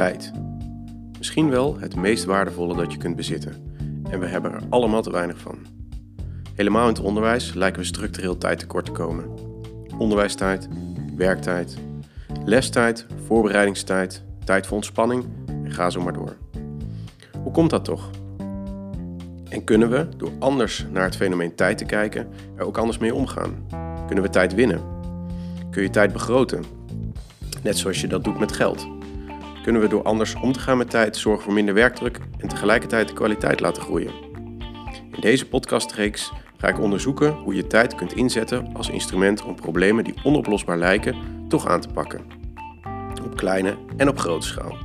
Tijd. Misschien wel het meest waardevolle dat je kunt bezitten. En we hebben er allemaal te weinig van. Helemaal in het onderwijs lijken we structureel tijd tekort te komen. Onderwijstijd, werktijd, lestijd, voorbereidingstijd, tijd voor ontspanning en ga zo maar door. Hoe komt dat toch? En kunnen we, door anders naar het fenomeen tijd te kijken, er ook anders mee omgaan? Kunnen we tijd winnen? Kun je tijd begroten? Net zoals je dat doet met geld. Kunnen we door anders om te gaan met tijd zorgen voor minder werkdruk en tegelijkertijd de kwaliteit laten groeien? In deze podcastreeks ga ik onderzoeken hoe je tijd kunt inzetten als instrument om problemen die onoplosbaar lijken toch aan te pakken. Op kleine en op grote schaal.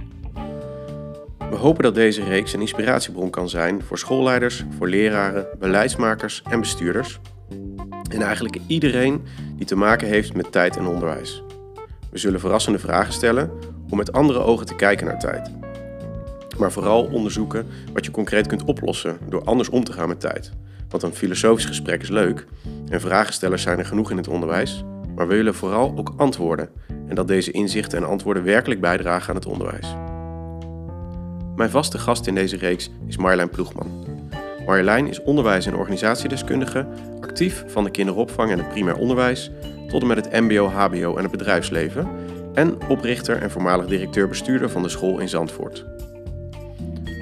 We hopen dat deze reeks een inspiratiebron kan zijn voor schoolleiders, voor leraren, beleidsmakers en bestuurders. En eigenlijk iedereen die te maken heeft met tijd en onderwijs. We zullen verrassende vragen stellen om met andere ogen te kijken naar tijd. Maar vooral onderzoeken wat je concreet kunt oplossen door anders om te gaan met tijd. Want een filosofisch gesprek is leuk en vragenstellers zijn er genoeg in het onderwijs, maar we willen vooral ook antwoorden en dat deze inzichten en antwoorden werkelijk bijdragen aan het onderwijs. Mijn vaste gast in deze reeks is Marjolein Ploegman. Marjolein is onderwijs- en organisatiedeskundige, actief van de kinderopvang en het primair onderwijs tot en met het MBO, HBO en het bedrijfsleven en oprichter en voormalig directeur-bestuurder van de school in Zandvoort.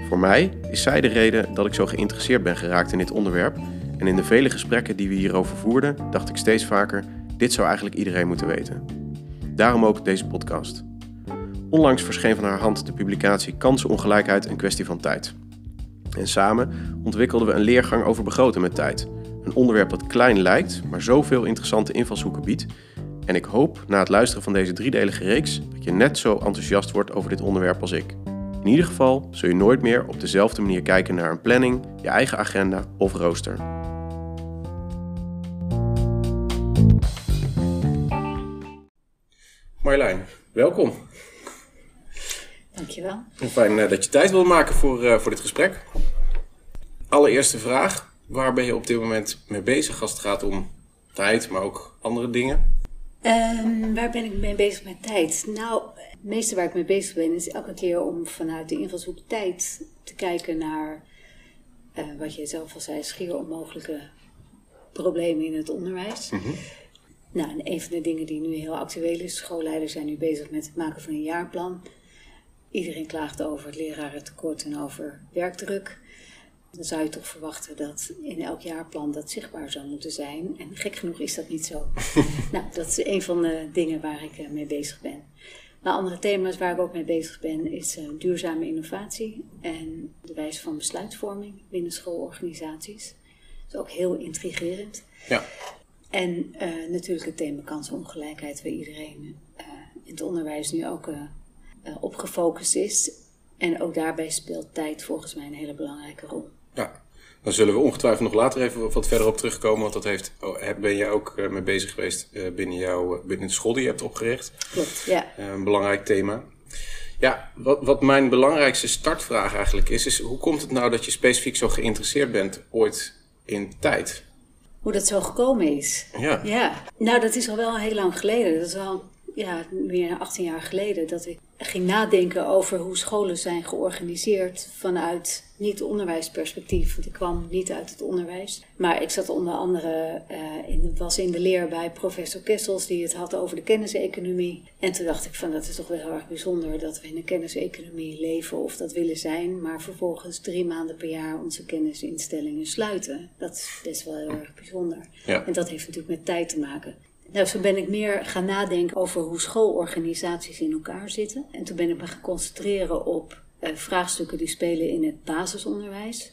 Voor mij is zij de reden dat ik zo geïnteresseerd ben geraakt in dit onderwerp en in de vele gesprekken die we hierover voerden, dacht ik steeds vaker: dit zou eigenlijk iedereen moeten weten. Daarom ook deze podcast. Onlangs verscheen van haar hand de publicatie Kansenongelijkheid een kwestie van tijd. En samen ontwikkelden we een leergang over begroten met tijd. Een onderwerp dat klein lijkt, maar zoveel interessante invalshoeken biedt. En ik hoop na het luisteren van deze driedelige reeks dat je net zo enthousiast wordt over dit onderwerp als ik. In ieder geval zul je nooit meer op dezelfde manier kijken naar een planning, je eigen agenda of rooster. Marjolein, welkom. Dankjewel. Fijn uh, dat je tijd wilt maken voor, uh, voor dit gesprek. Allereerste vraag. Waar ben je op dit moment mee bezig als het gaat om tijd, maar ook andere dingen? Um, waar ben ik mee bezig met tijd? Nou, het meeste waar ik mee bezig ben is elke keer om vanuit de invalshoek tijd te kijken naar uh, wat je zelf al zei, schier onmogelijke problemen in het onderwijs. Mm -hmm. Nou, en een van de dingen die nu heel actueel is, schoolleiders zijn nu bezig met het maken van een jaarplan. Iedereen klaagt over het lerarentekort en over werkdruk. Dan zou je toch verwachten dat in elk jaarplan dat zichtbaar zou moeten zijn. En gek genoeg is dat niet zo. nou, dat is een van de dingen waar ik mee bezig ben. Maar andere thema's waar ik ook mee bezig ben is uh, duurzame innovatie en de wijze van besluitvorming binnen schoolorganisaties. Dat is ook heel intrigerend. Ja. En uh, natuurlijk het thema kansenongelijkheid, waar iedereen uh, in het onderwijs nu ook op gefocust is. En ook daarbij speelt tijd volgens mij een hele belangrijke rol. Ja, dan zullen we ongetwijfeld nog later even wat verder op terugkomen. Want dat heeft, oh, ben je ook mee bezig geweest binnen, jouw, binnen de school die je hebt opgericht. Klopt, ja. Een belangrijk thema. Ja, wat, wat mijn belangrijkste startvraag eigenlijk is, is hoe komt het nou dat je specifiek zo geïnteresseerd bent ooit in tijd? Hoe dat zo gekomen is? Ja. Ja, nou dat is al wel heel lang geleden. Dat is al ja, meer dan 18 jaar geleden dat ik ging nadenken over hoe scholen zijn georganiseerd vanuit niet-onderwijsperspectief. Want ik kwam niet uit het onderwijs. Maar ik zat onder andere, uh, in, was in de leer bij professor Kessels die het had over de kenniseconomie. En toen dacht ik van dat is toch wel heel erg bijzonder dat we in een kenniseconomie leven of dat willen zijn. Maar vervolgens drie maanden per jaar onze kennisinstellingen sluiten. Dat is best wel heel erg bijzonder. Ja. En dat heeft natuurlijk met tijd te maken. Nou, zo ben ik meer gaan nadenken over hoe schoolorganisaties in elkaar zitten. En toen ben ik me gaan concentreren op uh, vraagstukken die spelen in het basisonderwijs.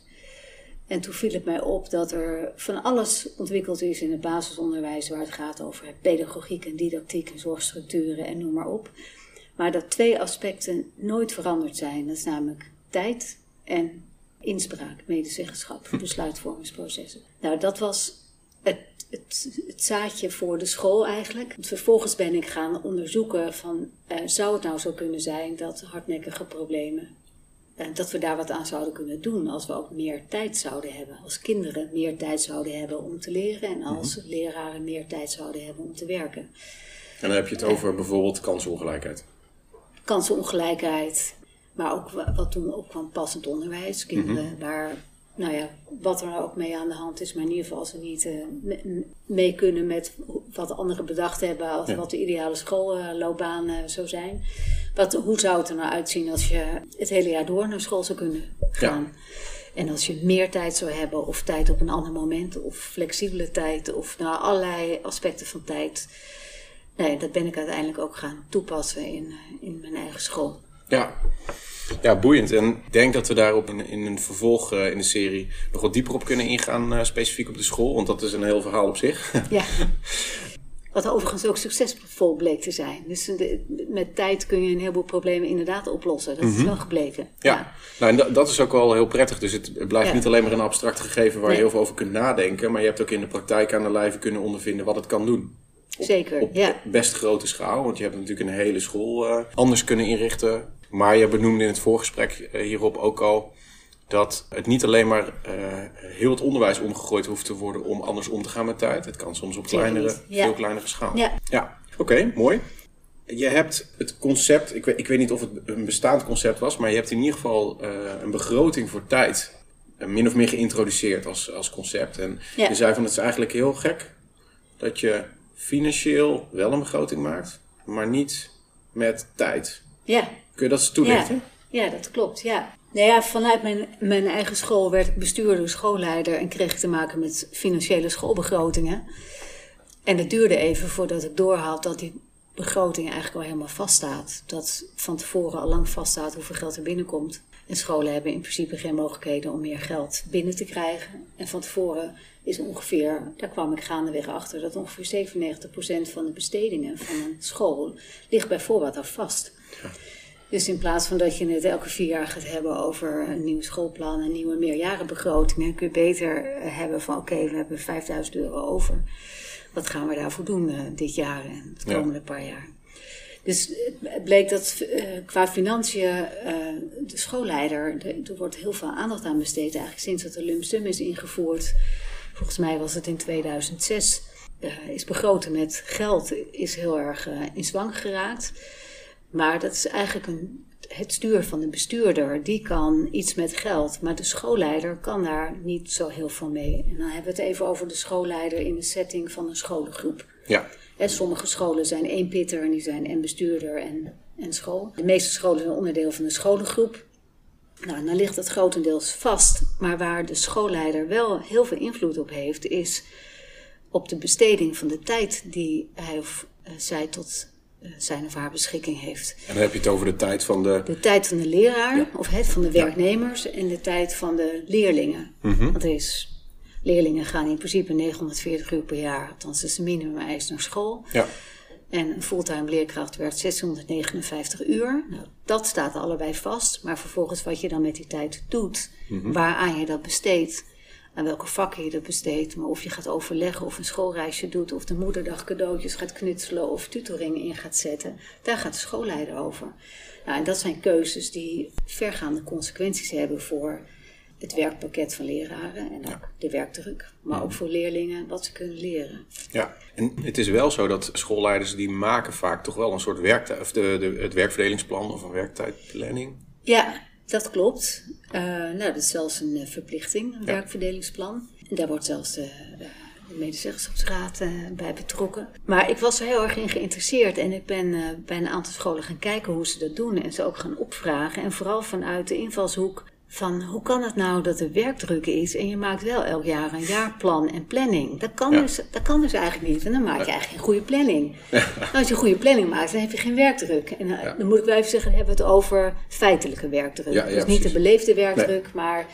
En toen viel het mij op dat er van alles ontwikkeld is in het basisonderwijs waar het gaat over pedagogiek en didactiek en zorgstructuren en noem maar op. Maar dat twee aspecten nooit veranderd zijn. Dat is namelijk tijd en inspraak, medezeggenschap, besluitvormingsprocessen. Nou, dat was het, het, het, zaadje voor de school eigenlijk. Vervolgens ben ik gaan onderzoeken van, uh, zou het nou zo kunnen zijn dat hardnekkige problemen, uh, dat we daar wat aan zouden kunnen doen als we ook meer tijd zouden hebben. Als kinderen meer tijd zouden hebben om te leren en als mm -hmm. leraren meer tijd zouden hebben om te werken. En dan heb je het over bijvoorbeeld kansenongelijkheid. Kansenongelijkheid, maar ook wa- wat toen opkwam passend onderwijs. Kinderen waar, nou ja, wat er ook mee aan de hand is, maar in ieder geval als ze niet eh, me- mee kunnen met wat anderen bedacht hebben, of Ja. wat de ideale schoolloopbaan eh, zou zijn. Wat, hoe zou het er nou uitzien als je het hele jaar door naar school zou kunnen gaan? En als je meer tijd zou hebben, of tijd op een ander moment, of flexibele tijd, of nou, allerlei aspecten van tijd. Nee, dat ben ik uiteindelijk ook gaan toepassen in, in mijn eigen school. Ja. Ja, boeiend. En ik denk dat we daarop in, in een vervolg eh, in de serie nog wat dieper op kunnen ingaan, eh, specifiek op de school. Want dat is een heel verhaal op zich. Ja. Wat overigens ook succesvol bleek te zijn. Dus de- met tijd kun je een heleboel problemen inderdaad oplossen. Dat is wel gebleken. Ja, Nou, en dat, dat is ook wel heel prettig. Dus het, blijft Ja. niet alleen maar een abstract gegeven waar je heel veel over kunt nadenken. Maar je hebt ook in de praktijk aan de lijve kunnen ondervinden wat het kan doen. Zeker, Op ja. best grote schaal. Want je hebt natuurlijk een hele school eh, anders kunnen inrichten. Maar je benoemde in het voorgesprek eh, hierop ook al dat het niet alleen maar eh, heel het onderwijs omgegooid hoeft te worden om anders om te gaan met tijd. Het kan soms op kleinere. Ja. veel kleinere schaal. Ja. Ja, oké, mooi. Je hebt het concept, ik weet, ik weet niet of het een bestaand concept was, maar je hebt in ieder geval een begroting voor tijd min of meer geïntroduceerd als, als concept. En Ja. je zei van het is eigenlijk heel gek dat je financieel wel een begroting maakt, maar niet met tijd. Ja. Kun je dat toelichten? Ja, ja dat klopt. Ja. Nou ja, vanuit mijn, mijn eigen school werd ik bestuurder, schoolleider en kreeg ik te maken met financiële schoolbegrotingen. En het duurde even voordat ik doorhad dat die begroting eigenlijk al helemaal vaststaat. Dat van tevoren al lang vaststaat hoeveel geld er binnenkomt. En scholen hebben in principe geen mogelijkheden om meer geld binnen te krijgen. En van tevoren is ongeveer, daar kwam ik gaandeweg achter, dat ongeveer 97% van de bestedingen van een school ligt bij voorbaat al vast. Dus in plaats van dat je het elke vier jaar gaat hebben over een nieuw schoolplan en nieuwe meerjarenbegrotingen, kun je beter eh, hebben van oké, we hebben 5000 euro over. Wat gaan we daarvoor doen eh, dit jaar en het Ja. komende paar jaar? Dus het- het bleek dat eh, qua financiën eh, de schoolleider, er, er wordt heel veel aandacht aan besteed eigenlijk sinds dat de lump sum is ingevoerd. Volgens mij was het in 2006. eh, is begroten met geld is heel erg eh, in zwang geraakt. Maar dat is eigenlijk een, het stuur van de bestuurder. Die kan iets met geld, maar de schoolleider kan daar niet zo heel veel mee. En dan hebben we het even over de schoolleider in de setting van een scholengroep. Ja. Hè, sommige scholen zijn één pitter en die zijn en bestuurder en, en school. De meeste scholen zijn onderdeel van de scholengroep. Nou, dan ligt dat grotendeels vast. Maar waar de schoolleider wel heel veel invloed op heeft, is op de besteding van de tijd die hij of eh, zij tot eh, zijn of haar beschikking heeft. En dan heb je het over de tijd van de... De tijd van de leraar, of het van de werknemers, en de tijd van de leerlingen. Want er is, leerlingen gaan in principe 940 uur per jaar, althans dat is de minimumeis naar school. Ja. En een fulltime leerkracht werd 659 uur. Nou, dat staat allebei vast. Maar vervolgens wat je dan met die tijd doet, waaraan je dat besteedt, aan welke vakken je dat besteedt, maar of je gaat overleggen of een schoolreisje doet, of de moederdag cadeautjes gaat knutselen of tutoring in gaat zetten, daar gaat de schoolleider over. Nou, en dat zijn keuzes die vergaande consequenties hebben voor het werkpakket van leraren en ook de werkdruk, maar ook voor leerlingen wat ze kunnen leren. Ja, en het is wel zo dat schoolleiders die maken vaak toch wel een soort werktijd, of de, de, het werkverdelingsplan of een werktijdplanning. Ja, dat klopt. Eh, nou, dat is zelfs een eh, verplichting, een werkverdelingsplan. En daar wordt zelfs de, eh, de medezeggenschapsraad bij betrokken. Maar ik was er heel erg in geïnteresseerd en ik ben bij een aantal scholen gaan kijken hoe ze dat doen en ze ook gaan opvragen. En vooral vanuit de invalshoek van hoe kan het nou dat er werkdruk is en je maakt wel elk jaar een jaarplan en planning. Dat kan, Ja. dus, dat kan dus eigenlijk niet, en dan maak je eigenlijk geen goede planning. Nou, als je een goede planning maakt, dan heb je geen werkdruk. En eh, Ja. dan moet ik wel even zeggen, dan hebben we het over feitelijke werkdruk. Dus niet de beleefde werkdruk, maar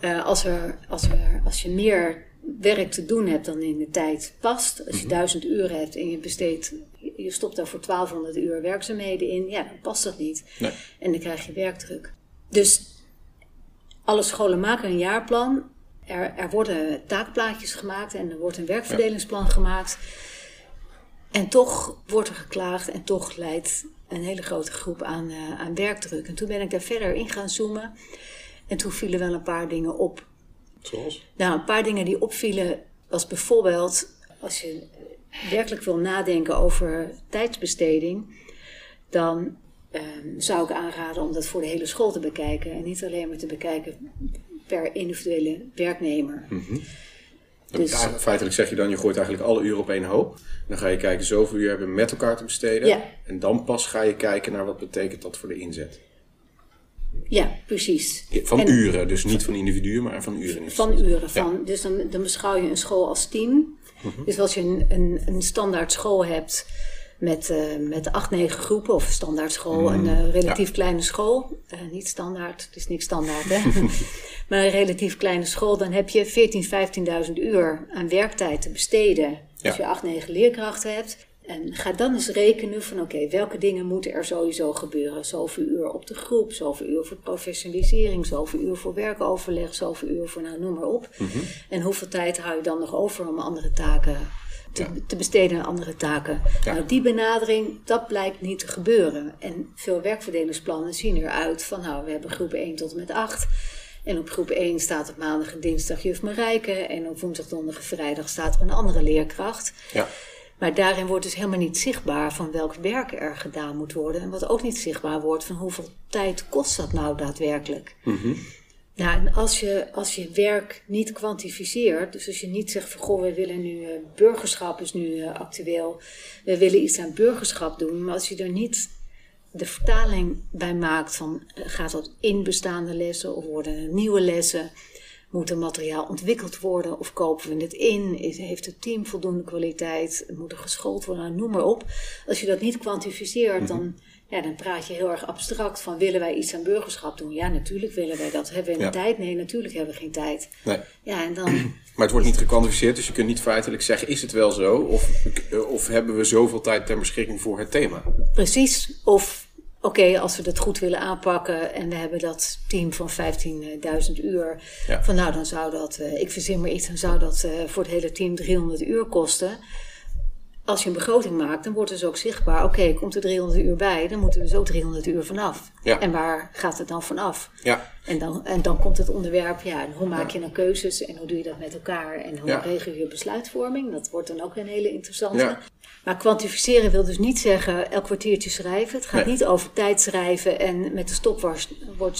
eh, als, er, als, er, als je meer werk te doen hebt dan in de tijd past, als je duizend uren hebt en je besteedt, je je stopt daar voor 1200 uur werkzaamheden in, ja, dan past dat niet. Nee. En dan krijg je werkdruk. Dus alle scholen maken een jaarplan. Er, er worden taakplaatjes gemaakt en er wordt een werkverdelingsplan gemaakt. En toch wordt er geklaagd en toch leidt een hele grote groep aan, eh, aan werkdruk. En toen ben ik daar verder in gaan zoomen. En toen vielen wel een paar dingen op. Zoals? Nou, een paar dingen die opvielen was bijvoorbeeld als je werkelijk wil nadenken over tijdsbesteding, dan ehm, zou ik aanraden om dat voor de hele school te bekijken. En niet alleen maar te bekijken per individuele werknemer. Dus, feitelijk zeg je dan, je gooit eigenlijk alle uren op één hoop. Dan ga je kijken, zoveel uur hebben we met elkaar te besteden. Ja. En dan pas ga je kijken naar wat betekent dat voor de inzet. Ja, precies. Van En- uren, dus niet van individuen, maar van uren. Van uren. Van, Dus dan, dan beschouw je een school als team. Mhm. Dus als je een, een, een standaard school hebt met, eh, met acht, negen groepen, of standaard school, een eh, relatief kleine school. eh, niet standaard, het is niks standaard hè. maar een relatief kleine school, dan heb je 14.000, 15.000 uur aan werktijd te besteden. Als je acht, negen leerkrachten hebt. En ga dan eens rekenen van oké, welke dingen moeten er sowieso gebeuren. Zoveel uur op de groep, zoveel uur voor professionalisering, zoveel uur voor werkoverleg, zoveel uur voor nou noem maar op. Mhm. En hoeveel tijd hou je dan nog over om andere taken te, besteden aan andere taken? Nou, die benadering, dat blijkt niet te gebeuren. En veel werkverdelingsplannen zien eruit van nou, we hebben groep 1 tot en met 8. En op groep 1 staat op maandag en dinsdag juf Marijke. En op woensdag, donderdag en vrijdag staat er een andere leerkracht. Ja. Maar daarin wordt dus helemaal niet zichtbaar van welk werk er gedaan moet worden. En wat ook niet zichtbaar wordt van hoeveel tijd kost dat nou daadwerkelijk. Nou, en als je, als je werk niet kwantificeert, dus als je niet zegt van goh, we willen nu, eh, burgerschap is nu eh, actueel, we willen iets aan burgerschap doen, maar als je er niet de vertaling bij maakt van eh, gaat dat in bestaande lessen of worden er nieuwe lessen, moet er materiaal ontwikkeld worden of kopen we het in, is, heeft het team voldoende kwaliteit, moet er geschoold worden, nou, noem maar op. Als je dat niet kwantificeert, dan, ja, dan praat je heel erg abstract van willen wij iets aan burgerschap doen? Ja, natuurlijk willen wij dat. Hebben we Ja. een tijd? Nee, natuurlijk hebben we geen tijd. Nee. Ja, en dan, Maar het wordt niet gekwantificeerd, dus je kunt niet feitelijk zeggen, is het wel zo? Of, of hebben we zoveel tijd ter beschikking voor het thema? precies. Of, oké, als we dat goed willen aanpakken en we hebben dat team van 15.000 uur. Ja. Van nou, dan zou dat, eh, ik verzin maar iets, dan zou dat eh, voor het hele team 300 uur kosten. Als je een begroting maakt, dan wordt dus ook zichtbaar, oké, komt er 300 uur bij, dan moeten we zo 300 uur vanaf. Ja. En waar gaat het dan vanaf? Ja. En dan, en dan komt het onderwerp, ja, en hoe maak je dan keuzes en hoe doe je dat met elkaar en hoe regel je besluitvorming? Dat wordt dan ook een hele interessante. Maar kwantificeren wil dus niet zeggen elk kwartiertje schrijven. Het gaat Nee. niet over tijd schrijven en met de stopwatch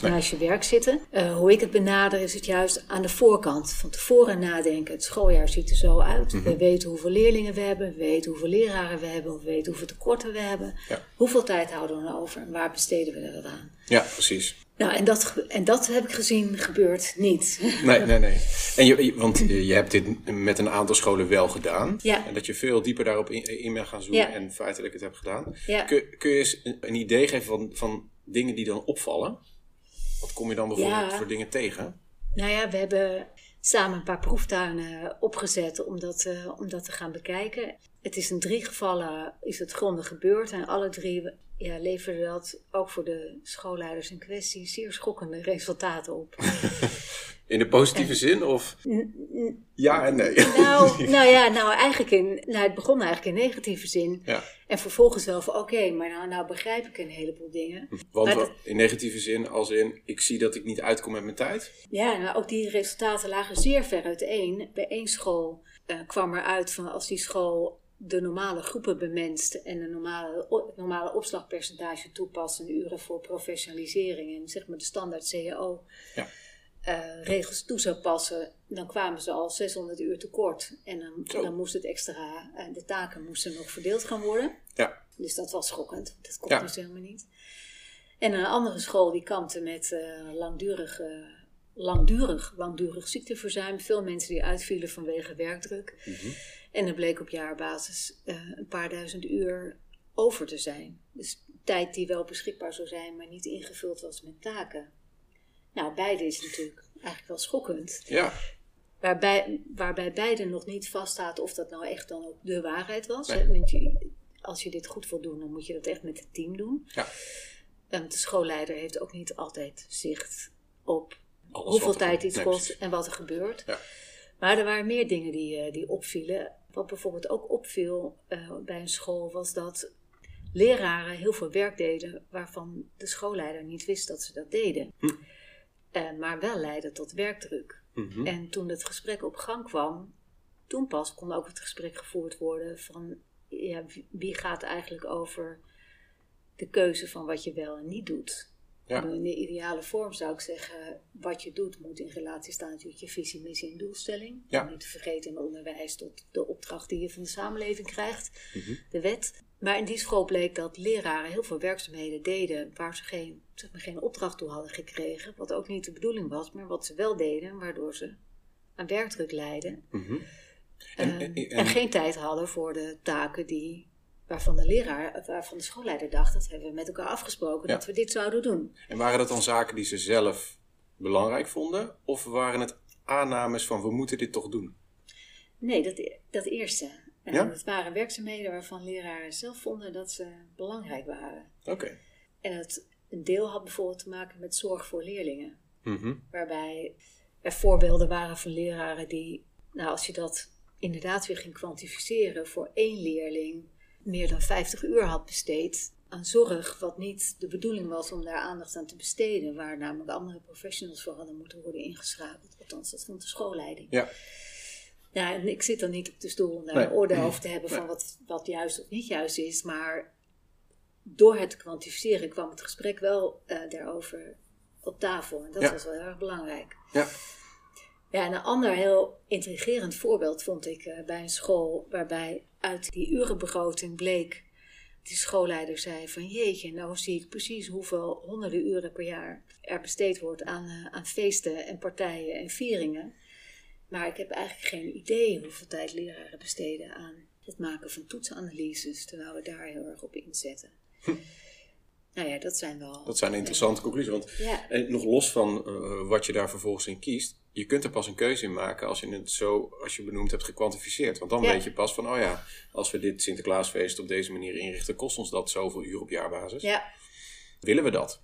Nee. naast je werk zitten. Eh, hoe ik het benader is het juist aan de voorkant. Van tevoren nadenken. Het schooljaar ziet er zo uit. Mhm. We weten hoeveel leerlingen we hebben. We weten hoeveel leraren we hebben. We weten hoeveel tekorten we hebben. Ja. Hoeveel tijd houden we er over en waar besteden we dat aan? Ja, precies. Nou, en dat, en dat heb ik gezien gebeurt niet. Nee, nee, nee. En je, want je hebt dit met een aantal scholen wel gedaan. Ja. En dat je veel dieper daarop in, in bent gaan zoomen Ja. en feitelijk het hebt gedaan. Ja. Kun, kun je eens een, idee geven van, van dingen die dan opvallen? Wat kom je dan bijvoorbeeld voor dingen tegen? Nou ja, we hebben samen een paar proeftuinen opgezet om dat, eh, om dat te gaan bekijken. Het is in drie gevallen is het grondig gebeurd en alle drie ja, leverden dat ook voor de schoolleiders in kwestie zeer schokkende resultaten op. In de positieve zin of ja en nee? nou, nou ja, nou eigenlijk in, nou het begon eigenlijk in negatieve zin. Ja. En vervolgens wel van oké, maar nou, nou begrijp ik een heleboel dingen. Want dat- in negatieve zin als in ik zie dat ik niet uitkom met mijn tijd. Ja, nou, ook die resultaten lagen zeer ver uiteen. Bij één school eh, kwam eruit van als die school de normale groepen bemenst en een normale, normale opslagpercentage toepast en uren voor professionalisering en zeg maar de standaard CAO Ja. eh, regels toe zou passen, dan kwamen ze al 600 uur tekort. En dan, Zo. dan moest het extra, eh, de taken moesten nog verdeeld gaan worden. Ja. Dus dat was schokkend. Dat kon Ja. dus helemaal niet. En een andere school die kampte met eh, langdurig, langdurig, langdurig ziekteverzuim. Veel mensen die uitvielen vanwege werkdruk. Mhm. En er bleek op jaarbasis eh, een paar duizend uur over te zijn. Dus tijd die wel beschikbaar zou zijn, maar niet ingevuld was met taken. Nou, beide is natuurlijk eigenlijk wel schokkend. Ja. Waarbij, waarbij beide nog niet vaststaat of dat nou echt dan ook de waarheid was. Nee. hè. Want je, als je dit goed wil doen, dan moet je dat echt met het team doen. Ja. En de schoolleider heeft ook niet altijd zicht op Alles hoeveel tijd iets kost en wat er gebeurt. Ja. Maar er waren meer dingen die, eh, die opvielen. Wat bijvoorbeeld ook opviel eh, bij een school was dat leraren heel veel werk deden waarvan de schoolleider niet wist dat ze dat deden. Hm. Eh, maar wel leidde tot werkdruk. Mhm. En toen het gesprek op gang kwam, toen pas kon ook het gesprek gevoerd worden van ja, wie- wie gaat eigenlijk over de keuze van wat je wel en niet doet. Ja. In de ideale vorm zou ik zeggen, wat je doet moet in relatie staan tot je visie, missie en doelstelling. Ja. Om niet te vergeten in onderwijs tot de opdracht die je van de samenleving krijgt, Mhm. de wet. Maar in die school bleek dat leraren heel veel werkzaamheden deden waar ze geen, zeg maar, geen opdracht toe hadden gekregen. Wat ook niet de bedoeling was, maar wat ze wel deden, waardoor ze aan werkdruk leidden. Mhm. En- en- en- en geen tijd hadden voor de taken die, waarvan de leraar, waarvan de schoolleider dacht, dat hebben we met elkaar afgesproken, Ja. dat we dit zouden doen. En waren dat dan zaken die ze zelf belangrijk vonden? Of waren het aannames van we moeten dit toch doen? Nee, dat, dat eerste. En Ja? Het waren werkzaamheden waarvan leraren zelf vonden dat ze belangrijk waren. Oké. En het een deel had bijvoorbeeld te maken met zorg voor leerlingen. Mhm. Waarbij er voorbeelden waren van leraren die, nou als je dat inderdaad weer ging kwantificeren, voor één leerling meer dan 50 uur had besteed aan zorg, wat niet de bedoeling was om daar aandacht aan te besteden, waar namelijk andere professionals voor hadden moeten worden ingeschakeld. Althans, dat vond de schoolleiding. Ja. Ja, en ik zit dan niet op de stoel om daar Nee. een oordeel over te hebben van wat, wat juist of niet juist is, maar door het te kwantificeren kwam het gesprek wel eh, daarover op tafel. En dat Ja. was wel heel erg belangrijk. Ja. Ja, en een ander heel intrigerend voorbeeld vond ik eh, bij een school waarbij uit die urenbegroting bleek, die schoolleider zei van jeetje, nou zie ik precies hoeveel honderden uren per jaar er besteed wordt aan, eh, aan feesten en partijen en vieringen. Maar ik heb eigenlijk geen idee hoeveel tijd leraren besteden aan het maken van toetsenanalyses, terwijl we daar heel erg op inzetten. Nou ja, dat zijn wel. Dat zijn interessante conclusies. Want Ja, en nog los van eh, wat je daar vervolgens in kiest, je kunt er pas een keuze in maken als je het zo, als je benoemd hebt, gekwantificeerd. Want dan Ja. weet je pas van, oh ja, als we dit Sinterklaasfeest op deze manier inrichten, kost ons dat zoveel uur op jaarbasis. ja. Willen we dat?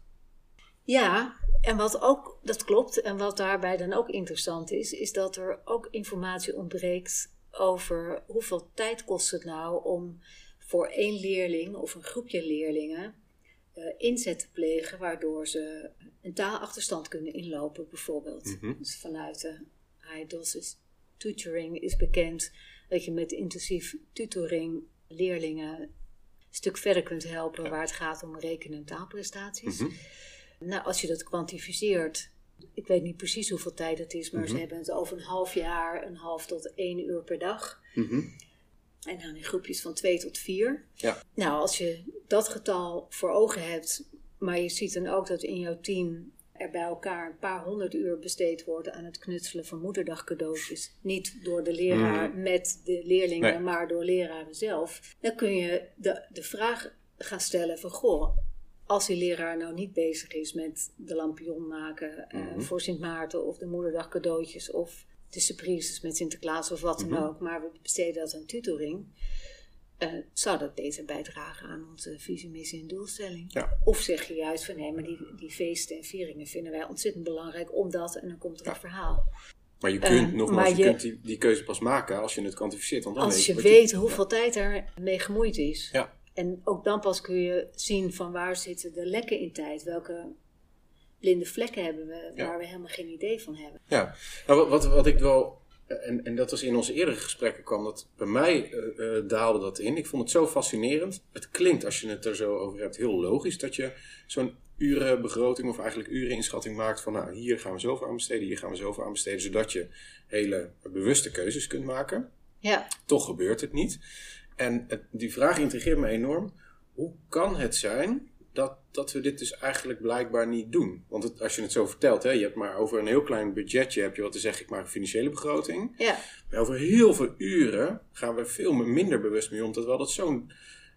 Ja, en wat ook, dat klopt, en wat daarbij dan ook interessant is, is dat er ook informatie ontbreekt over hoeveel tijd kost het nou om voor één leerling of een groepje leerlingen inzet te plegen, waardoor ze een taalachterstand kunnen inlopen, bijvoorbeeld. Mhm. Dus vanuit de high dosage tutoring is bekend dat je met intensief tutoring leerlingen een stuk verder kunt helpen waar het gaat om rekenen en taalprestaties. Mhm. Nou, als je dat kwantificeert, ik weet niet precies hoeveel tijd het is, maar Mhm. ze hebben het over een half jaar, een half tot één uur per dag. En dan in groepjes van twee tot vier. Ja. Nou, als je dat getal voor ogen hebt, maar je ziet dan ook dat in jouw team er bij elkaar een paar honderd uur besteed wordt aan het knutselen van moederdagcadeautjes. Niet door de leraar met de leerlingen, Nee. maar door leraren zelf. Dan kun je de, de vraag gaan stellen van, goh, als die leraar nou niet bezig is met de lampion maken eh, Mhm. voor Sint Maarten of de moederdagcadeautjes of de surprises met Sinterklaas of wat dan Mhm. ook, maar we besteden dat aan tutoring, eh, zou dat beter bijdragen aan onze visie, missie en doelstelling? Ja. Of zeg je juist van nee, maar die, die feesten en vieringen vinden wij ontzettend belangrijk omdat en dan komt er een verhaal. Maar je kunt, Eh, nogmaals, maar je, je- kunt die, die keuze pas maken als je het kwantificeert. Want dan Als weet je weet hoeveel tijd er mee gemoeid is. Ja. En ook dan pas kun je zien van waar zitten de lekken in tijd. Welke blinde vlekken hebben we waar we helemaal geen idee van hebben. Ja, nou, wat, wat, ik wel, en, en dat was in onze eerdere gesprekken kwam dat bij mij eh, eh, daalde dat in. Ik vond het zo fascinerend. Het klinkt, als je het er zo over hebt, heel logisch dat je zo'n urenbegroting of eigenlijk ureninschatting maakt van nou, hier gaan we zoveel aan besteden, hier gaan we zoveel aan besteden, zodat je hele bewuste keuzes kunt maken. Ja, Toch gebeurt het niet. En het- die vraag intrigeert me enorm. Hoe kan het zijn dat, dat we dit dus eigenlijk blijkbaar niet doen? Want het- als je het zo vertelt, hè, je hebt maar over een heel klein budgetje, heb je wat te zeggen, ik maak een financiële begroting. ja, Maar over heel veel uren gaan we veel minder bewust mee om, terwijl dat zo'n,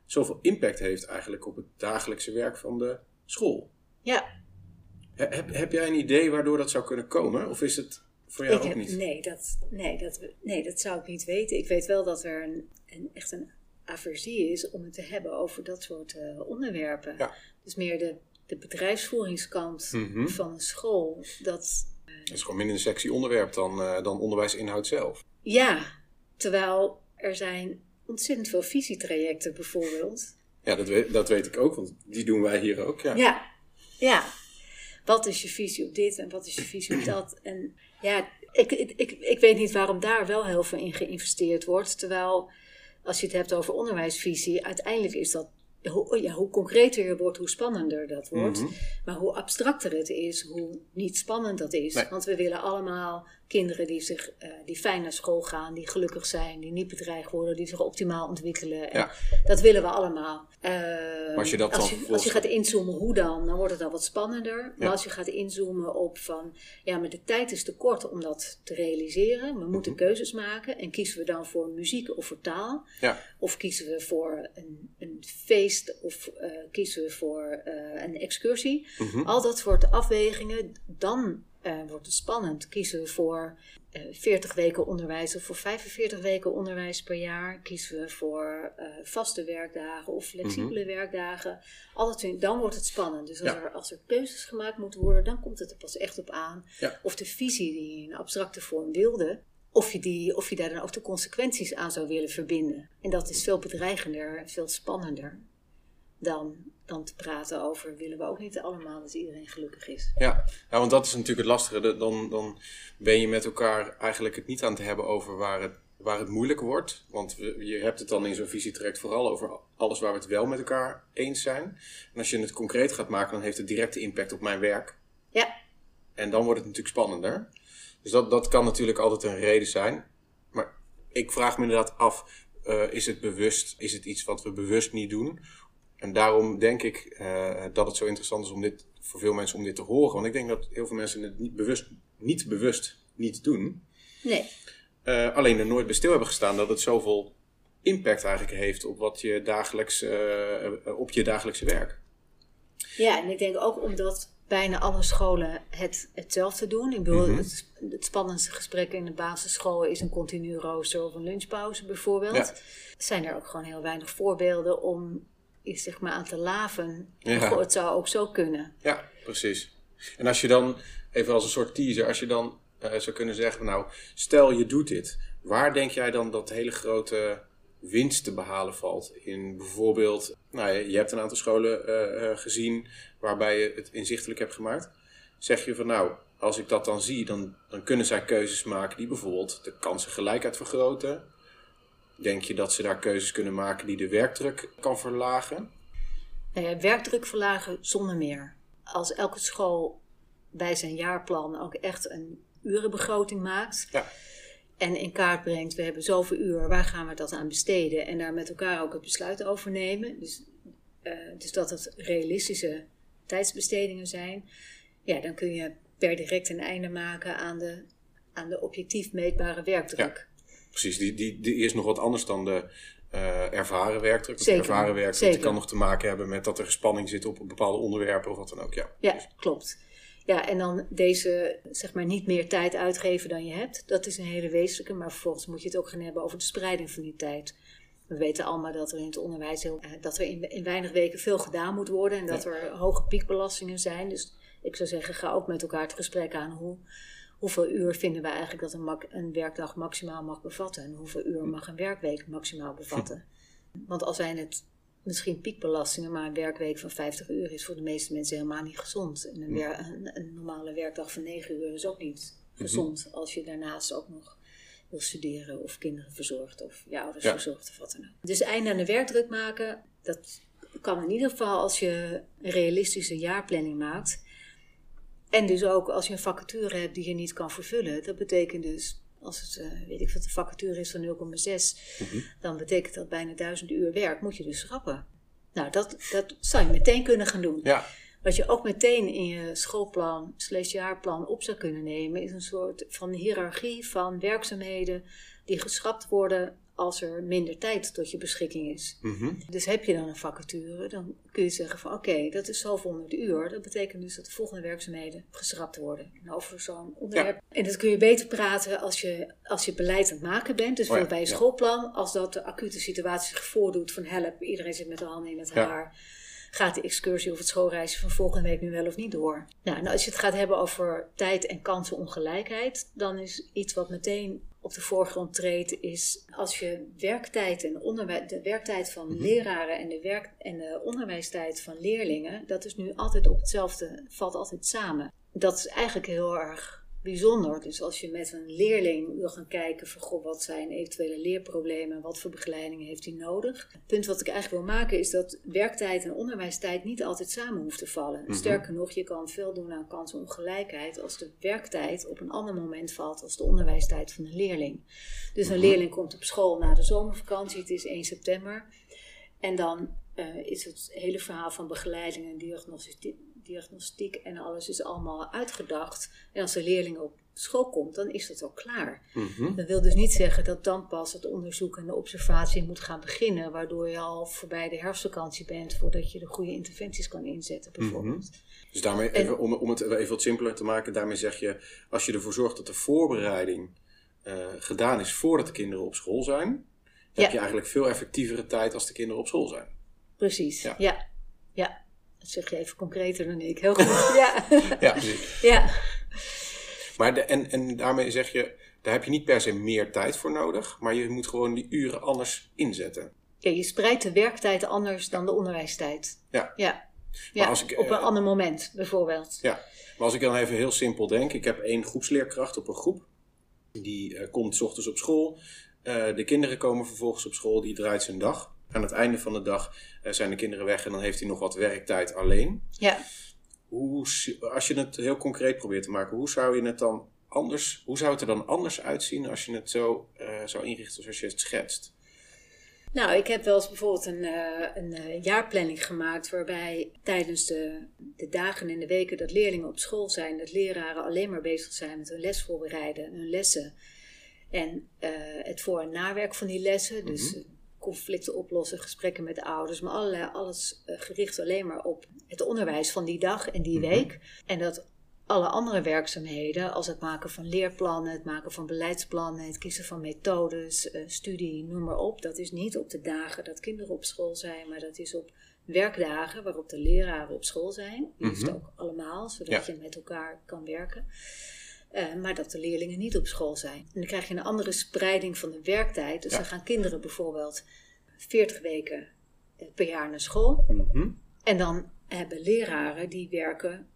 zoveel impact heeft eigenlijk op het dagelijkse werk van de school. ja. He- Heb, heb jij een idee waardoor dat zou kunnen komen? Of is het voor jou Ik ook heb, niet? nee, dat, nee, dat, nee, dat zou ik niet weten. Ik weet wel dat er een, een, echt een aversie is om het te hebben over dat soort eh, onderwerpen. Ja. Dus meer de, de bedrijfsvoeringskant Mhm. van een school. Dat, Het is gewoon minder een sexy onderwerp dan, eh, dan onderwijsinhoud zelf. ja, terwijl er zijn ontzettend veel visietrajecten bijvoorbeeld. Ja, dat weet, dat weet ik ook, want die doen wij hier ook. Ja. Ja, ja. Wat is je visie op dit en wat is je visie op dat? En ja, ik, ik, ik, ik weet niet waarom daar wel heel veel in geïnvesteerd wordt. Terwijl, als je het hebt over onderwijsvisie, uiteindelijk is dat hoe, ja, hoe concreter je wordt, hoe spannender dat wordt. Mhm. Maar hoe abstracter het is, hoe niet spannend dat is. Nee. Want we willen allemaal kinderen die, zich, eh, die fijn naar school gaan, die gelukkig zijn, die niet bedreigd worden, die zich optimaal ontwikkelen. En Ja. Dat willen we allemaal. Eh, als je dat dan als, je, vervolgens- als je gaat inzoomen, hoe dan, dan wordt het al wat spannender. Maar Ja. als je gaat inzoomen op van, ja, maar de tijd is te kort om dat te realiseren. We moeten Mhm. keuzes maken. En kiezen we dan voor muziek of voor taal? Ja. Of kiezen we voor een, een feest of eh, kiezen we voor eh, een excursie? Mhm. Al dat soort afwegingen, dan eh, wordt het spannend. Kiezen we voor eh 40 weken onderwijs of voor 45 weken onderwijs per jaar? Kiezen we voor eh, vaste werkdagen of flexibele werkdagen? Al dat soort- dan wordt het spannend. Dus als, Mhm. Ja. er, als er keuzes gemaakt moeten worden, dan komt het er pas echt op aan. Ja. Of de visie die je in abstracte vorm wilde, of je, die, of je daar dan ook de consequenties aan zou willen verbinden. En dat is veel bedreigender en veel spannender dan, dan te praten over willen we ook niet allemaal dat iedereen gelukkig is. Ja. ja, want dat is natuurlijk het lastige. Dan, dan ben je met elkaar eigenlijk het niet aan het hebben over waar het, waar het moeilijk wordt. Want je hebt het dan in zo'n visietraject vooral over alles waar we het wel met elkaar eens zijn. En als je het concreet gaat maken, dan heeft het directe impact op mijn werk. Ja, En dan wordt het natuurlijk spannender. Dus dat, dat kan natuurlijk altijd een reden zijn. Maar ik vraag me inderdaad af, eh, is het bewust, is het iets wat we bewust niet doen? En daarom denk ik eh, dat het zo interessant is om dit, voor veel mensen om dit te horen. Want ik denk dat heel veel mensen het niet bewust niet, bewust niet doen. nee. Eh, alleen er nooit bij stil hebben gestaan dat het zoveel impact eigenlijk heeft op, wat je dagelijks, eh, op je dagelijkse werk. Ja, en ik denk ook omdat bijna alle scholen het hetzelfde doen. Ik bedoel, Mhm. het, het spannendste gesprek in de basisschool is een continu rooster of een lunchpauze bijvoorbeeld. Ja. Zijn er ook gewoon heel weinig voorbeelden om iets zeg maar aan te laven. Ja. Goh, het zou ook zo kunnen. Ja, precies. En als je dan, even als een soort teaser, als je dan eh, zou kunnen zeggen, nou, stel je doet dit. Waar denk jij dan dat hele grote winst te behalen valt? In bijvoorbeeld, nou, je, je hebt een aantal scholen eh, eh, gezien waarbij je het inzichtelijk hebt gemaakt. Zeg je van, nou, als ik dat dan zie, dan, dan kunnen zij keuzes maken die bijvoorbeeld de kansengelijkheid vergroten. Denk je dat ze daar keuzes kunnen maken die de werkdruk kan verlagen? Ja, werkdruk verlagen zonder meer. Als elke school bij zijn jaarplan ook echt een urenbegroting maakt. Ja. En in kaart brengt, we hebben zoveel uur, waar gaan we dat aan besteden? En daar met elkaar ook het besluit over nemen. Dus, eh, dus dat het realistische tijdsbestedingen zijn. Ja, dan kun je per direct een einde maken aan de, aan de objectief meetbare werkdruk. Precies, die, die, die is nog wat anders dan de eh, ervaren werkdruk. Zeker, ervaren werkdruk die zeker. kan nog te maken hebben met dat er spanning zit op bepaalde onderwerpen of wat dan ook. Ja, Ja, klopt. Ja, en dan deze, zeg maar, niet meer tijd uitgeven dan je hebt. Dat is een hele wezenlijke. Maar vervolgens moet je het ook gaan hebben over de spreiding van die tijd. We weten allemaal dat er in het onderwijs heel, eh, dat er in, in weinig weken veel gedaan moet worden. En dat er hoge piekbelastingen zijn. Dus ik zou zeggen, ga ook met elkaar het gesprek aan. Hoe, hoeveel uur vinden we eigenlijk dat een, een werkdag maximaal mag bevatten? En hoeveel uur mag een werkweek maximaal bevatten? Want al zijn het misschien piekbelastingen, maar een werkweek van 50 uur is voor de meeste mensen helemaal niet gezond. En een, wer- een, een normale werkdag van 9 uur is ook niet gezond als je daarnaast ook nog wil studeren of kinderen verzorgt of je ouders Ja. verzorgt of wat dan ook. Dus einde aan de werkdruk maken, dat kan in ieder geval als je een realistische jaarplanning maakt. En dus ook als je een vacature hebt die je niet kan vervullen. Dat betekent dus, als het, eh, weet ik wat de vacature is van 0,6, dan betekent dat bijna 1000 uur werk, moet je dus schrappen. Nou, dat, dat zou je meteen kunnen gaan doen. ja, Wat je ook meteen in je schoolplan, slash jaarplan op zou kunnen nemen, is een soort van hiërarchie van werkzaamheden die geschrapt worden als er minder tijd tot je beschikking is. mhm. Dus heb je dan een vacature, dan kun je zeggen van oké, dat is zoveel honderd uur. Dat betekent dus dat de volgende werkzaamheden geschrapt worden. En over zo'n onderwerp. En dat kun je beter praten als je, als je beleid aan het maken bent. Dus Oh ja, bij je ja. schoolplan, als dat de acute situatie zich voordoet van help, iedereen zit met de handen in het haar. Gaat de excursie of het schoolreisje van volgende week nu wel of niet door? Nou, en als je het gaat hebben over tijd en kansenongelijkheid, dan is iets wat meteen op de voorgrond treedt, is als je werktijd en onderwijs, de werktijd van Mhm. leraren en de, werk, en de onderwijstijd van leerlingen, dat is nu altijd op hetzelfde, valt altijd samen. Dat is eigenlijk heel erg bijzonder. Dus als je met een leerling wil gaan kijken van goh, wat zijn eventuele leerproblemen, wat voor begeleiding heeft hij nodig. Het punt wat ik eigenlijk wil maken is dat werktijd en onderwijstijd niet altijd samen hoeft te vallen. Mhm. Sterker nog, je kan veel doen aan kansenongelijkheid als de werktijd op een ander moment valt als de onderwijstijd van een leerling. Dus een Mhm. leerling komt op school na de zomervakantie, het is 1 september. En dan eh, is het hele verhaal van begeleiding en diagnostiek, diagnostiek en alles is allemaal uitgedacht. En als de leerling op school komt, dan is dat ook klaar. Mhm. Dat wil dus niet zeggen dat dan pas het onderzoek en de observatie moet gaan beginnen, waardoor je al voorbij de herfstvakantie bent voordat je de goede interventies kan inzetten, bijvoorbeeld. Dus daarmee, En- even, om, om het even wat simpeler te maken, daarmee zeg je, als je ervoor zorgt dat de voorbereiding eh, gedaan is voordat de kinderen op school zijn, heb Ja. je eigenlijk veel effectievere tijd als de kinderen op school zijn. Precies, Ja. ja. ja. Dat zeg je even concreter dan ik. Heel goed. ja. Ja, precies. ja. Maar de, en, en daarmee zeg je, daar heb je niet per se meer tijd voor nodig, maar je moet gewoon die uren anders inzetten. Ja, je spreidt de werktijd anders dan de onderwijstijd. Ja. Ja, ja als ik, op een eh, ander moment bijvoorbeeld. Ja, maar als ik dan even heel simpel denk, ik heb één groepsleerkracht op een groep. Die eh, komt 's ochtends op school. Eh, de kinderen komen vervolgens op school, die draait zijn dag. Aan het einde van de dag eh, zijn de kinderen weg en dan heeft hij nog wat werktijd alleen. Ja. Hoe, als je het heel concreet probeert te maken, hoe zou je het dan anders, hoe zou het er dan anders uitzien als je het zo eh, zou inrichten zoals je het schetst? Nou, ik heb wel eens bijvoorbeeld een, eh, een jaarplanning gemaakt waarbij tijdens de, de dagen en de weken dat leerlingen op school zijn, dat leraren alleen maar bezig zijn met hun les voorbereiden, hun lessen en het voor- en nawerk van die lessen. Dus eh, conflicten oplossen, gesprekken met de ouders, maar allerlei, alles eh, gericht alleen maar op het onderwijs van die dag en die Mhm. week. En dat alle andere werkzaamheden, als het maken van leerplannen, het maken van beleidsplannen, het kiezen van methodes, eh, studie, noem maar op. Dat is niet op de dagen dat kinderen op school zijn, maar dat is op werkdagen waarop de leraren op school zijn. Liefst Mhm. ook allemaal, zodat Ja. je met elkaar kan werken. Eh, maar dat de leerlingen niet op school zijn. En dan krijg je een andere spreiding van de werktijd. Dus Ja. dan gaan kinderen bijvoorbeeld 40 weken eh, per jaar naar school. Mhm. En dan hebben leraren die werken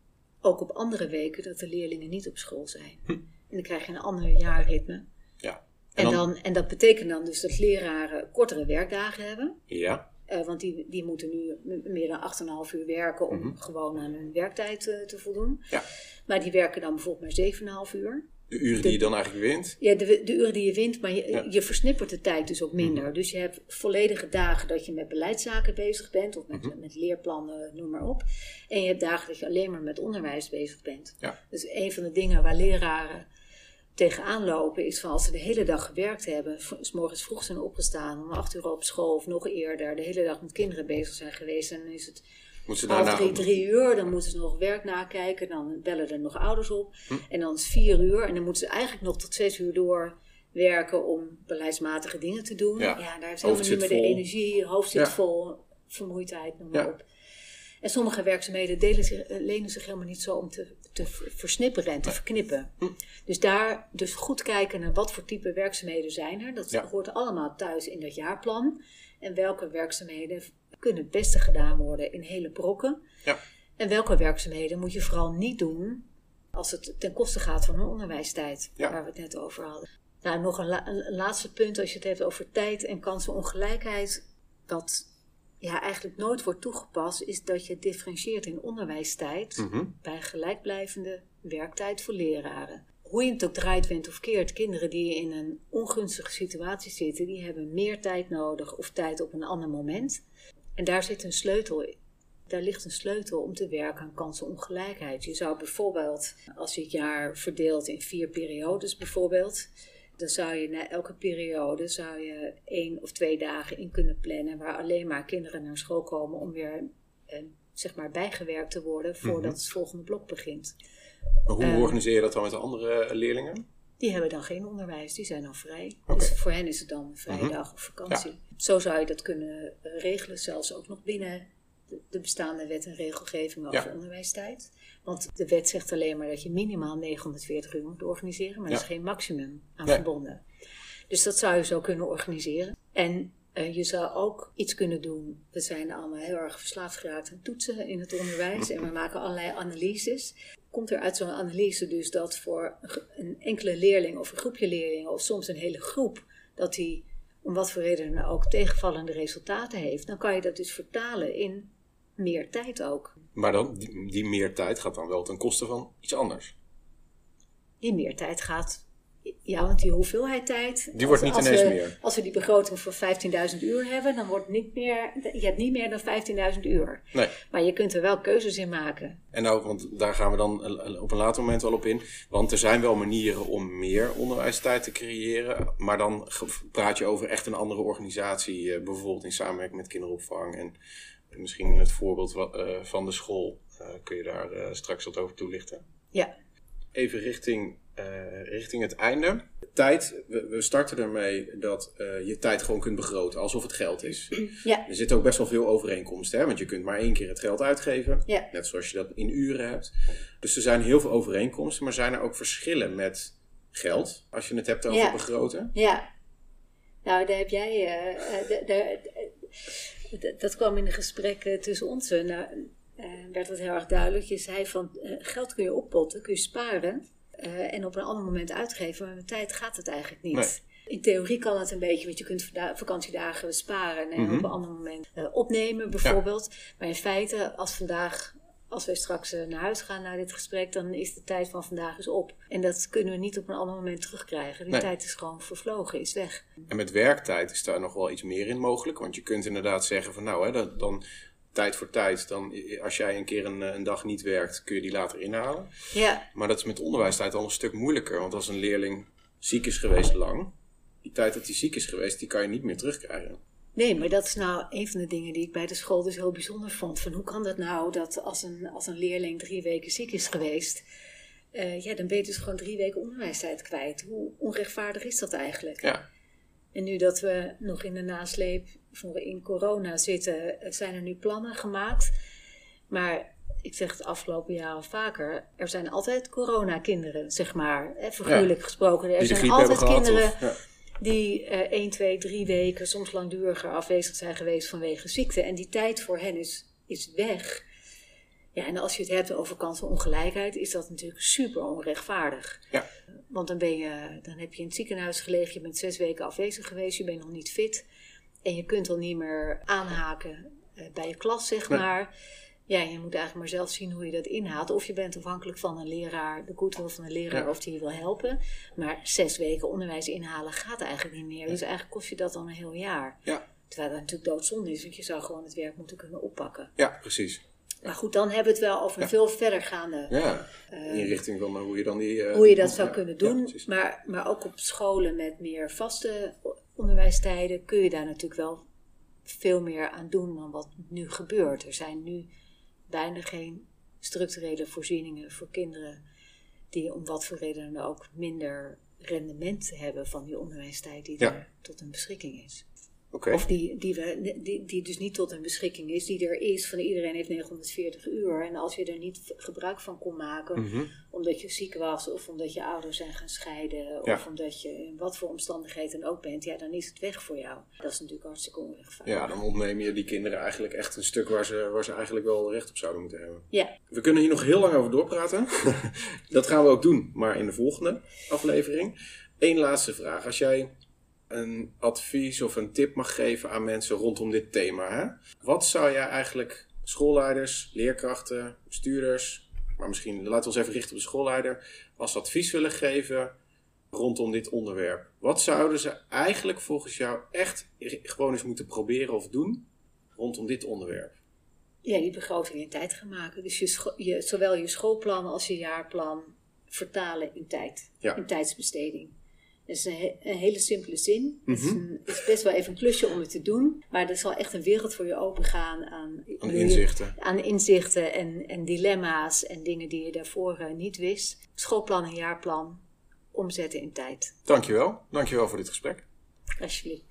ook op andere weken dat de leerlingen niet op school zijn. Hm. En dan krijg je een ander jaarritme. Ja. En, dan, en dat betekent dan dus dat leraren kortere werkdagen hebben. Ja. Eh, want die, die moeten nu meer dan 8,5 uur werken om Mhm. gewoon aan hun werktijd te voldoen. Ja. Maar die werken dan bijvoorbeeld maar 7,5 uur. De uren die je dan eigenlijk wint. Ja, de, de uren die je wint, maar je, Ja. je versnippert de tijd dus ook minder. Mhm. Dus je hebt volledige dagen dat je met beleidszaken bezig bent, of met, Mhm. met leerplannen, noem maar op. En je hebt dagen dat je alleen maar met onderwijs bezig bent. Ja. Dus een van de dingen waar leraren tegenaan lopen is van als ze de hele dag gewerkt hebben, s morgens vroeg zijn opgestaan, om acht uur op school of nog eerder, de hele dag met kinderen bezig zijn geweest. En dan is het Moeten ze half drie, drie uur, dan moeten ze nog werk nakijken, dan bellen er nog ouders op. Hm. En dan is het vier uur en dan moeten ze eigenlijk nog tot zes uur door werken om beleidsmatige dingen te doen. Ja. Ja, daar is helemaal niet meer de energie, hoofd zit Ja. vol, vermoeidheid, noem maar Ja. op. En sommige werkzaamheden delen zich, eh, lenen zich helemaal niet zo om te, te ver- versnipperen en te verknippen. Hm. Dus daar dus goed kijken naar wat voor type werkzaamheden zijn er. Dat hoort allemaal thuis in dat jaarplan. En welke werkzaamheden kunnen het beste gedaan worden in hele brokken. Ja. En welke werkzaamheden moet je vooral niet doen als het ten koste gaat van een onderwijstijd, Ja. waar we het net over hadden. Nou, nog een, la- een laatste punt als je het hebt over tijd en kansenongelijkheid. Wat ja, eigenlijk nooit wordt toegepast, is dat je differentieert in onderwijstijd Mhm. bij gelijkblijvende werktijd voor leraren. Hoe je het ook draait, went of keert, kinderen die in een ongunstige situatie zitten, die hebben meer tijd nodig of tijd op een ander moment. En daar zit een sleutel in. Daar ligt een sleutel om te werken aan kansenongelijkheid. Je zou bijvoorbeeld, als je het jaar verdeelt in vier periodes bijvoorbeeld, dan zou je na elke periode zou je één of twee dagen in kunnen plannen waar alleen maar kinderen naar school komen om weer eh, zeg maar bijgewerkt te worden voordat Mhm. het volgende blok begint. Maar hoe Eh, organiseer je dat dan met de andere leerlingen? Die hebben dan geen onderwijs, die zijn dan vrij. Dus voor hen is het dan een vrije Mhm. dag of vakantie. Zo zou je dat kunnen eh, regelen, zelfs ook nog binnen de, de bestaande wet en regelgeving over Ja. onderwijstijd. Want de wet zegt alleen maar dat je minimaal 940 uur moet organiseren, maar er is geen maximum aan verbonden. Dus dat zou je zo kunnen organiseren. En Eh, je zou ook iets kunnen doen. We zijn allemaal heel erg verslaafd geraakt aan toetsen in het onderwijs en we maken allerlei analyses. Komt er uit zo'n analyse dus dat voor een enkele leerling of een groepje leerlingen of soms een hele groep, dat die om wat voor redenen ook tegenvallende resultaten heeft, dan kan je dat dus vertalen in meer tijd ook. Maar dan, die, die meer tijd gaat dan wel ten koste van iets anders. Die meer tijd gaat ja, want die hoeveelheid tijd. Die wordt niet als ineens we, meer. Als we die begroting voor 15.000 uur hebben, dan wordt niet meer. Je hebt niet meer dan 15.000 uur. Nee. Maar je kunt er wel keuzes in maken. En nou, want daar gaan we dan op een later moment wel op in. Want er zijn wel manieren om meer onderwijstijd te creëren. Maar dan praat je over echt een andere organisatie. Eh, bijvoorbeeld in samenwerking met kinderopvang. En misschien het voorbeeld eh, van de school. Eh, kun je daar straks wat over toelichten? Ja. Even richting richting het einde. Tijd, we, we starten ermee dat uh, je tijd gewoon kunt begroten, alsof het geld is. Ja. Er zitten ook best wel veel overeenkomsten, hè? want je kunt maar één keer het geld uitgeven. Ja. Net zoals je dat in uren hebt. Dus er zijn heel veel overeenkomsten, maar zijn er ook verschillen met geld, als je het hebt over ja. begroten? Ja. Nou, daar heb jij. Uh, dat kwam in de gesprekken tussen ons. Nou, werd het heel erg duidelijk. Je zei van geld kun je oppotten, kun je sparen. Uh, en op een ander moment uitgeven, maar met tijd gaat het eigenlijk niet. Nee. In theorie kan het een beetje, want je kunt vakantiedagen sparen en Mhm. op een ander moment uh, opnemen, bijvoorbeeld. Maar in feite, als vandaag, als wij straks uh, naar huis gaan na dit gesprek, dan is de tijd van vandaag is op. En dat kunnen we niet op een ander moment terugkrijgen. Die Nee. tijd is gewoon vervlogen, is weg. En met werktijd is daar nog wel iets meer in mogelijk, want je kunt inderdaad zeggen van nou, hè, dat, dan tijd voor tijd, dan, als jij een keer een, een dag niet werkt, kun je die later inhalen. Ja, Maar dat is met onderwijstijd al een stuk moeilijker. Want als een leerling ziek is geweest lang, die tijd dat hij ziek is geweest, die kan je niet meer terugkrijgen. Nee, maar dat is nou een van de dingen die ik bij de school dus heel bijzonder vond. Van hoe kan dat nou dat als een, als een leerling drie weken ziek is geweest, uh, ja, dan ben je dus gewoon drie weken onderwijstijd kwijt. Hoe onrechtvaardig is dat eigenlijk? Ja. En nu dat we nog in de nasleep voor in corona zitten, zijn er nu plannen gemaakt. Maar ik zeg het afgelopen jaar al vaker, er zijn altijd coronakinderen, zeg maar, hè, figuurlijk Ja. gesproken. Er zijn altijd gehad. kinderen Of, ja. die uh, 1, 2, 3 weken, soms langduriger afwezig zijn geweest vanwege ziekte. En die tijd voor hen is, is weg. Ja, en als je het hebt over kansenongelijkheid, is dat natuurlijk super onrechtvaardig. Ja. Want dan, ben je, dan heb je in het ziekenhuis gelegen, je bent zes weken afwezig geweest, je bent nog niet fit. En je kunt al niet meer aanhaken uh, bij je klas, zeg Nee. maar. Ja, je moet eigenlijk maar zelf zien hoe je dat inhaalt. Of je bent afhankelijk van een leraar, de goodwill van een leraar, Ja. of die je wil helpen. Maar zes weken onderwijs inhalen gaat eigenlijk niet meer. Dus eigenlijk kost je dat dan een heel jaar. Ja. Terwijl dat natuurlijk doodzonde is, want je zou gewoon het werk moeten kunnen oppakken. ja, precies. Maar goed, dan hebben we het wel over een veel verdergaande Ja, eh, in richting van hoe je dan die... eh, hoe je dat zou kunnen doen. maar, maar ook op scholen met meer vaste onderwijstijden kun je daar natuurlijk wel veel meer aan doen dan wat nu gebeurt. Er zijn nu bijna geen structurele voorzieningen voor kinderen die om wat voor reden dan ook minder rendement hebben van die onderwijstijd die Ja. er tot hun beschikking is. Of die, die, we, die, die dus niet tot hun beschikking is, die er is. Van iedereen heeft 940 uur. En als je er niet gebruik van kon maken, Mhm. omdat je ziek was, of omdat je ouders zijn gaan scheiden, Ja. of omdat je in wat voor omstandigheden ook bent, ja, dan is het weg voor jou. Dat is natuurlijk hartstikke onrechtvaardig. Ja, dan ontneem je die kinderen eigenlijk echt een stuk waar ze, waar ze eigenlijk wel recht op zouden moeten hebben. Ja. We kunnen hier nog heel lang over doorpraten. dat gaan we ook doen, maar in de volgende aflevering. Eén laatste vraag. Als jij een advies of een tip mag geven aan mensen rondom dit thema, hè? wat zou jij eigenlijk schoolleiders, leerkrachten, bestuurders, maar misschien laten we ons even richten op de schoolleider, als advies willen geven rondom dit onderwerp? Wat zouden ze eigenlijk volgens jou echt gewoon eens moeten proberen of doen rondom dit onderwerp? Ja, die begroting in tijd gaan maken. Dus je, zowel je schoolplan als je jaarplan vertalen in tijd. Ja. In tijdsbesteding. Is een, he- een hele simpele zin. Het, is Mhm. een, het is best wel even een klusje om het te doen. Maar er zal echt een wereld voor je opengaan aan, Aan inzichten. aan inzichten en, en dilemma's en dingen die je daarvoor eh, niet wist. Schoolplan en jaarplan omzetten in tijd. Dankjewel. Dankjewel voor dit gesprek. Alsjeblieft.